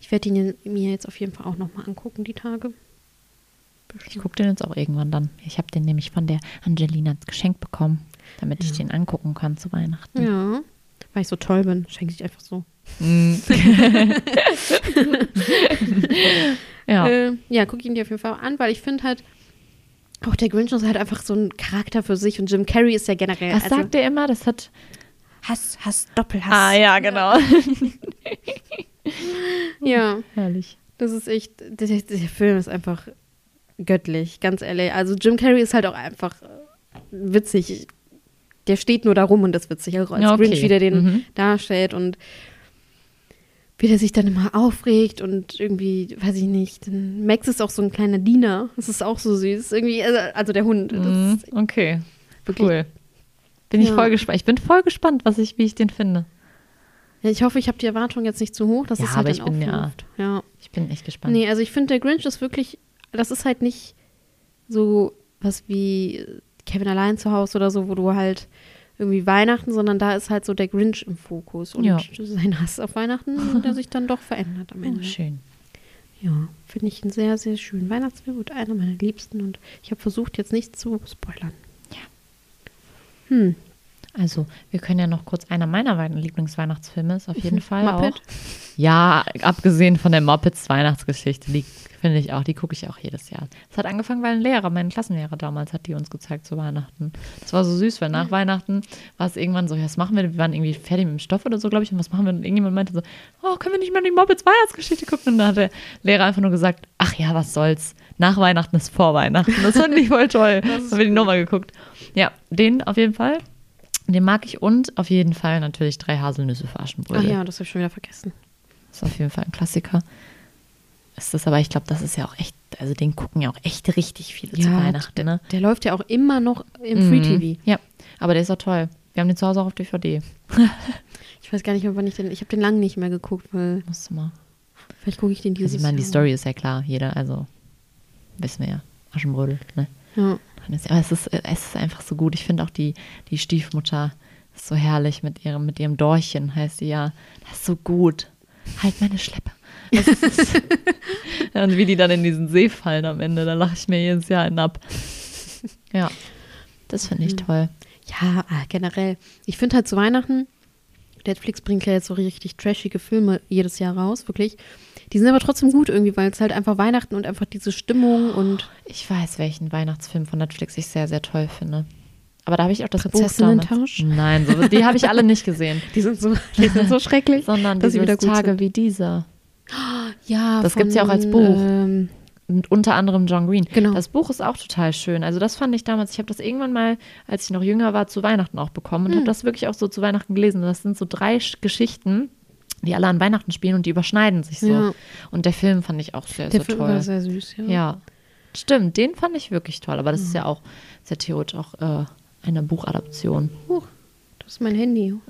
Ich werde ihn mir jetzt auf jeden Fall auch nochmal angucken, die Tage. Ich gucke den jetzt auch irgendwann dann. Ich habe den nämlich von der Angelina geschenkt bekommen, damit ich den angucken kann zu Weihnachten. Ja, weil ich so toll bin, schenke ich einfach so. Mm. ja. Äh, ja, guck ihn dir auf jeden Fall an, weil ich finde halt, auch der Grinch ist halt einfach so ein Charakter für sich und Jim Carrey ist ja generell. Was also, sagt er immer? Das hat. Hass, Hass, Doppelhass. Ah, ja, genau. Ja, Herrlich. das ist echt, der, der der Film ist einfach göttlich, ganz ehrlich. Also Jim Carrey ist halt auch einfach witzig. Der steht nur da rum und ist witzig. Also als okay. Grinch, wie der den Mhm. darstellt und wie der sich dann immer aufregt und irgendwie, weiß ich nicht. Max ist auch so ein kleiner Diener. Das ist auch so süß. Irgendwie, also, also der Hund. Das Mm, ist Okay, wirklich cool. Bin ich Ja. voll gespannt. Ich bin voll gespannt, was ich, wie ich den finde. Ja, ich hoffe, ich habe die Erwartung jetzt nicht zu hoch, dass Ja, es halt aber ich bin ja-. Ja. Ich bin echt gespannt. Nee, also ich finde, der Grinch ist wirklich, das ist halt nicht so was wie Kevin allein zu Hause oder so, wo du halt irgendwie Weihnachten, sondern da ist halt so der Grinch im Fokus und Ja. sein Hass auf Weihnachten, der sich dann doch verändert am Oh, Ende. schön. Ja, finde ich einen sehr, sehr schönen Weihnachtsfilm und einer meiner liebsten und ich habe versucht, jetzt nicht zu spoilern. Ja. Hm, Also, wir können ja noch kurz einer meiner beiden Lieblingsweihnachtsfilme ist auf jeden Fall Muppet? auch. Ja, abgesehen von der Muppets Weihnachtsgeschichte, die finde ich auch, die gucke ich auch jedes Jahr. Es hat angefangen, weil ein Lehrer, mein Klassenlehrer damals, hat die uns gezeigt zu Weihnachten. Das war so süß, weil nach Weihnachten war es irgendwann so, ja, was machen wir? Wir waren irgendwie fertig mit dem Stoff oder so, glaube ich, und was machen wir? Und irgendjemand meinte so, oh, können wir nicht mehr die Muppets Weihnachtsgeschichte gucken? Und dann hat der Lehrer einfach nur gesagt, ach ja, was soll's. Nach Weihnachten ist vor Weihnachten. Das fand ich voll toll. Haben wir die nochmal geguckt. Ja, den auf jeden Fall. Den mag ich und auf jeden Fall natürlich drei Haselnüsse für Ach Aschenbrödel. ja, das habe ich schon wieder vergessen. Ist auf jeden Fall ein Klassiker. Ist das aber, ich glaube, das ist ja auch echt, also den gucken ja auch echt richtig viele zu Weihnachten, ne? Der läuft ja auch immer noch im Free TV. Mhm. Ja, aber der ist auch toll. Wir haben den zu Hause auch auf DVD. Ich weiß gar nicht mehr, wann ich den. Ich habe den lange nicht mehr geguckt, weil Musst du mal. vielleicht gucke ich den dieses Also ich meine, die. Story ist ja klar, jeder, also wissen wir ja. Aschenbrödel, ne? Ja. Ist- Aber es ist, es ist einfach so gut. Ich finde auch die, die Stiefmutter ist so herrlich mit ihrem, mit ihrem Dorchen, heißt sie ja. Das ist so gut. Halt meine Schleppe. Ist, und wie die dann in diesen See fallen am Ende, da lache ich mir jedes Jahr einen ab. Ja, das finde ich toll. Ja, ah, generell. Ich finde halt zu Weihnachten, Netflix bringt ja jetzt so richtig trashige Filme jedes Jahr raus, wirklich. Die sind aber trotzdem gut irgendwie, weil es halt einfach Weihnachten und einfach diese Stimmung und Ich weiß, welchen Weihnachtsfilm von Netflix ich sehr, sehr toll finde. Aber da habe ich auch das. Prinzessinnen-Tausch? Nein, so, die habe ich alle nicht gesehen. die sind so, die sind so schrecklich. Sondern dass sie diese wieder gut Tage sind. wie dieser. Ja, Das gibt's ja auch als Buch. Ähm, Und unter anderem John Green. Genau. Das Buch ist auch total schön. Also das fand ich damals, ich habe das irgendwann mal, als ich noch jünger war, zu Weihnachten auch bekommen und Hm. habe das wirklich auch so zu Weihnachten gelesen. Das sind so drei Sch- Geschichten, die alle an Weihnachten spielen und die überschneiden sich so. Ja. Und der Film fand ich auch sehr, der sehr Film toll. war sehr süß, ja. ja. Stimmt, den fand ich wirklich toll. Aber das ist ja auch sehr theoretisch auch äh, eine Buchadaption. Huch, das ist mein Handy.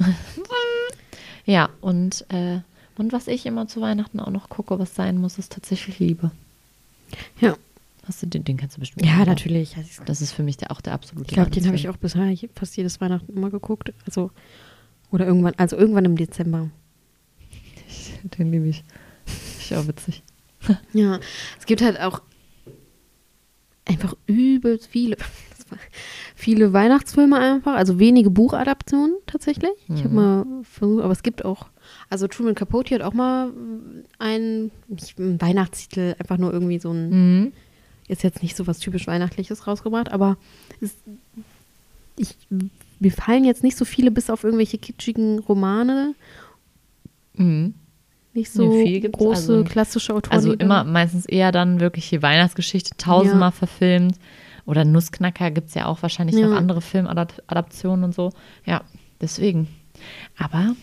Ja, und, äh, und was ich immer zu Weihnachten auch noch gucke, was sein muss, ist tatsächlich Liebe. Ja, Hast du den, den kennst du bestimmt. ja auch. natürlich. Ich Das ist für mich der, auch der absolute glaube, den habe ich auch bisher fast jedes Weihnachten immer geguckt. Also, oder irgendwann, also irgendwann im Dezember. Den liebe ich. Ist auch witzig. Ja, es gibt halt auch einfach übelst viele, viele Weihnachtsfilme einfach, also wenige Buchadaptionen tatsächlich. Ich habe Mhm. mal versucht, aber es gibt auch, also Truman Capote hat auch mal einen, nicht einen Weihnachtstitel, einfach nur irgendwie so ein, Mhm. ist jetzt nicht so was typisch Weihnachtliches rausgebracht, aber es, ich, mir fallen jetzt nicht so viele bis auf irgendwelche kitschigen Romane, Mhm. Nicht so Nee, gibt's große also- klassische Autoren. Also immer meistens eher dann wirklich die Weihnachtsgeschichte tausendmal Ja. verfilmt. Oder Nussknacker gibt es ja auch wahrscheinlich Ja. noch andere Filmadaptionen und so. Ja, deswegen. Aber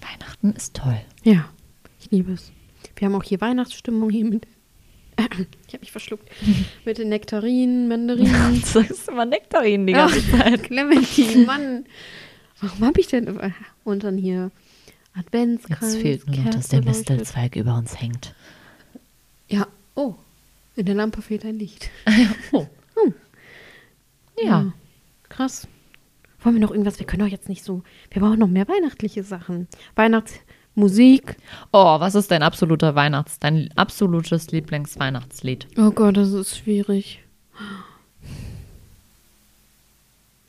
Weihnachten ist toll. Ja, ich liebe es. Wir haben auch hier Weihnachtsstimmung hier mit ich habe mich verschluckt. Mit den Nektarinen, Mandarinen. Du sagst immer Nektarinen die ganze Ach, Zeit. Clementine, Mann. Warum habe ich denn. Und dann hier Adventskranz. Jetzt fehlt nur noch, dass der. Mistelzweig über uns hängt. Ja, oh. In der Lampe fehlt ein Licht. Oh. Hm. Ja. Krass. Wollen wir noch irgendwas? Wir können doch jetzt nicht so. Wir brauchen noch mehr weihnachtliche Sachen. Weihnachtsmusik. Oh, was ist dein absoluter Weihnachts-, dein absolutes Lieblingsweihnachtslied? Oh Gott, das ist schwierig.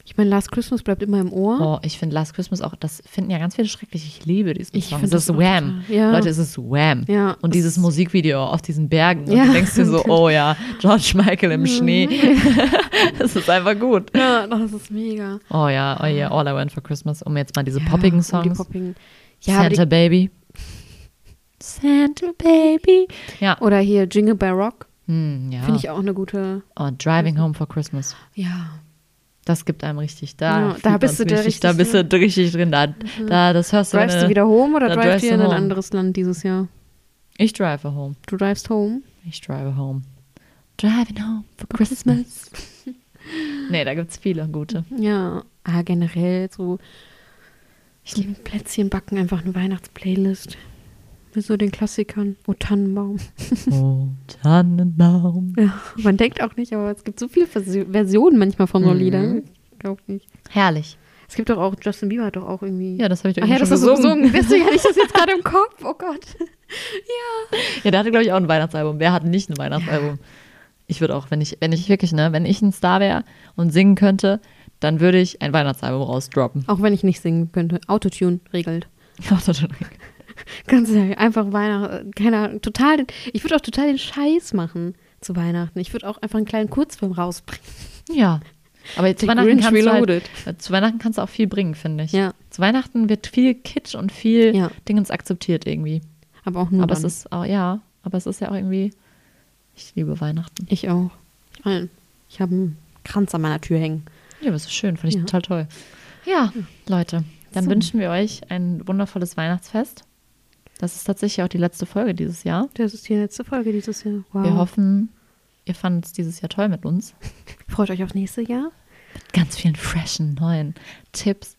Ich meine, Last Christmas bleibt immer im Ohr. Oh, ich finde Last Christmas auch, das finden ja ganz viele schrecklich. Ich liebe diesen Ich Song. ist das auch Wham. ja. Leute, es ist Wham. Ja, Und es dieses ist- Musikvideo auf diesen Bergen. Und Ja. du denkst dir so, oh ja, George Michael im Schnee. das ist einfach gut. Ja, das ist mega. Oh ja, oh yeah, All I Want for Christmas. Um jetzt mal diese poppigen um die Songs. poppigen. Ja, Santa Baby. Santa Baby. Ja. oder hier Jingle Bell Rock. Hm, ja. Finde ich auch eine gute. Oh, Driving Home for Christmas. Ja. Das gibt einem richtig. Da, Ja, da bist du richtig, Da bist du richtig drin. Da, da das hörst du. Drivest du wieder home oder drivest du in ein home. anderes Land dieses Jahr? Ich drive home. Du drivest home. Ich drive home. Driving home for Christmas. nee, da gibt's viele gute. Ja, ah, generell so. Ich liebe Plätzchen backen, einfach eine Weihnachtsplaylist. Mit so den Klassikern. Oh, Tannenbaum. Oh, Tannenbaum. Ja, man denkt auch nicht, aber es gibt so viele Versi- Versionen manchmal von so Mhm. Liedern. Ich glaube nicht. Herrlich. Es gibt doch auch, Justin Bieber hat doch auch irgendwie. Ja, das habe ich doch Ach ja, das hast du gesungen. gesungen. Deswegen hatte ich das jetzt gerade im Kopf. Oh Gott. Ja, der hatte, glaube ich, auch ein Weihnachtsalbum. Wer hat nicht ein Weihnachtsalbum? Ich würde auch, wenn ich, wenn ich wirklich, ne, wenn ich ein Star wäre und singen könnte, dann würde ich ein Weihnachtsalbum rausdroppen. Auch wenn ich nicht singen könnte. Autotune regelt. Ganz einfach Weihnachten. Keine Ahnung, total. Den, ich würde auch total den Scheiß machen zu Weihnachten. Ich würde auch einfach einen kleinen Kurzfilm rausbringen. ja. Aber jetzt zu Weihnachten, kannst du halt, zu Weihnachten kannst du auch viel bringen, finde ich. Ja. Zu Weihnachten wird viel Kitsch und viel Ja. Dingens akzeptiert irgendwie. Aber auch nur aber dann. es ist auch, ja, aber es ist ja auch irgendwie, ich liebe Weihnachten. Ich auch. Ich habe einen Kranz an meiner Tür hängen. Ja, es ist schön, finde ich Ja. total toll. Ja, Leute, dann So. wünschen wir euch ein wundervolles Weihnachtsfest. Das ist tatsächlich auch die letzte Folge dieses Jahr. Das ist die letzte Folge dieses Jahr. Wow. Wir hoffen, ihr fandet es dieses Jahr toll mit uns. Freut euch aufs nächste Jahr. Mit ganz vielen freshen, neuen Tipps.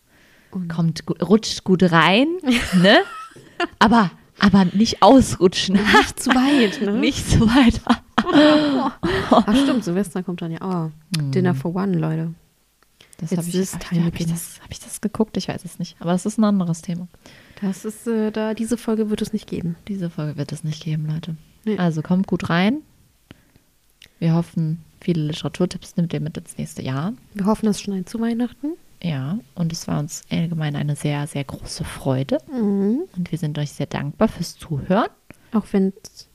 Und Kommt, rutscht gut rein, ne? Aber, aber nicht ausrutschen. nicht zu weit, ne? Nicht zu weit. Ach stimmt, Silvester kommt dann ja. Oh, Dinner for One, Leute. Das habe ich, ist hab ich, hab ich, das, hab ich das geguckt? Ich weiß es nicht. Aber das ist ein anderes Thema. Das ist, äh, da, diese Folge wird es nicht geben. Diese Folge wird es nicht geben, Leute. Nee. Also kommt gut rein. Wir hoffen, viele Literaturtipps nimmt ihr mit ins nächste Jahr. Wir hoffen, es schneit zu Weihnachten. Ja, und es war uns allgemein eine sehr, sehr große Freude. Mhm. Und wir sind euch sehr dankbar fürs Zuhören. Auch wenn es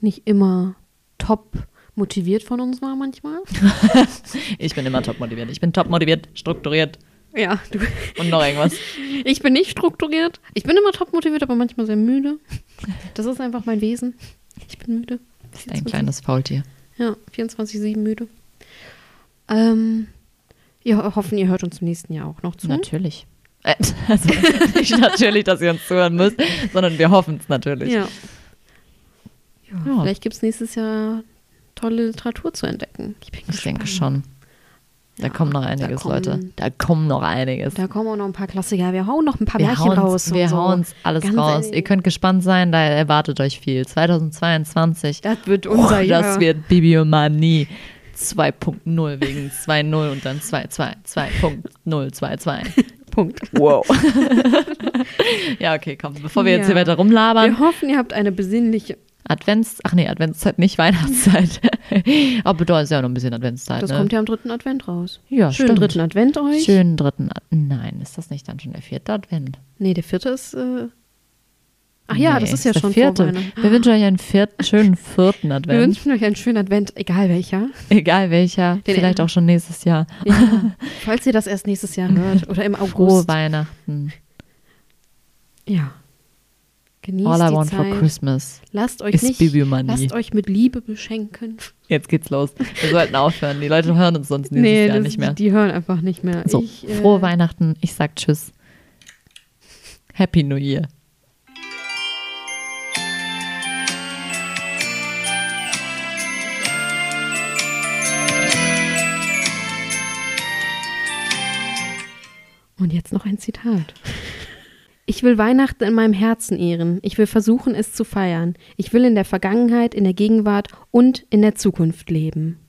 nicht immer top motiviert von uns war manchmal. Ich bin immer top motiviert. Ich bin top motiviert, strukturiert Ja, du. und noch irgendwas. Ich bin nicht strukturiert. Ich bin immer top motiviert, aber manchmal sehr müde. Das ist einfach mein Wesen. Ich bin müde. Das ist ein kleines Faultier. Ja, 24-7 müde. Ähm, wir hoffen, ihr hört uns im nächsten Jahr auch noch zu. Natürlich. Äh, Also nicht natürlich, dass ihr uns zuhören müsst, sondern wir hoffen es natürlich. Ja. ja, Ja. Vielleicht gibt es nächstes Jahr tolle Literatur zu entdecken. Ich, Ich denke schon. Da Ja, kommt noch da einiges, kommen- Leute. Da kommt noch einiges. Da kommen auch noch ein paar Klassiker. Wir hauen noch ein paar wir Märchen hauen's- raus. und Wir so. hauen alles Ganz raus. ehrlich. Ihr könnt gespannt sein, da erwartet euch viel. 2022. Das wird Oh, unser Jahr. das wird Bibliomanie 2.0 wegen 2.0 und dann 2.2, 2.022. Punkt. Wow. ja, okay, komm. Bevor wir jetzt Ja. hier weiter rumlabern. Wir hoffen, ihr habt eine besinnliche. Advents, ach nee, Adventszeit, nicht Weihnachtszeit. Aber da ist ja noch ein bisschen Adventszeit. Das ne? kommt ja am dritten Advent raus. Ja, Schönen stimmt. dritten Advent euch. Schönen dritten. Ad- Nein, ist das nicht dann schon der vierte Advent? Nee, der vierte ist. Äh Ach ja, Nee, das ist ja der schon vierte. Wir wünschen euch einen vierten, schönen vierten Wir Advent. wünschen euch einen schönen Advent, egal welcher. Egal welcher, Den- vielleicht auch schon nächstes Jahr. Ja, falls ihr das erst nächstes Jahr hört oder im Frohe August. Weihnachten. Ja. Genießt All I want Zeit. for Christmas lasst euch ist nicht, Money. Lasst euch mit Liebe beschenken. Jetzt geht's los. Wir sollten aufhören. Die Leute hören uns sonst nee, dieses Jahr nicht mehr. Die hören einfach nicht mehr. So, ich, äh, frohe Weihnachten. Ich sag Tschüss. Happy New Year. Und jetzt noch ein Zitat. Ich will Weihnachten in meinem Herzen ehren. Ich will versuchen, es zu feiern. Ich will in der Vergangenheit, in der Gegenwart und in der Zukunft leben.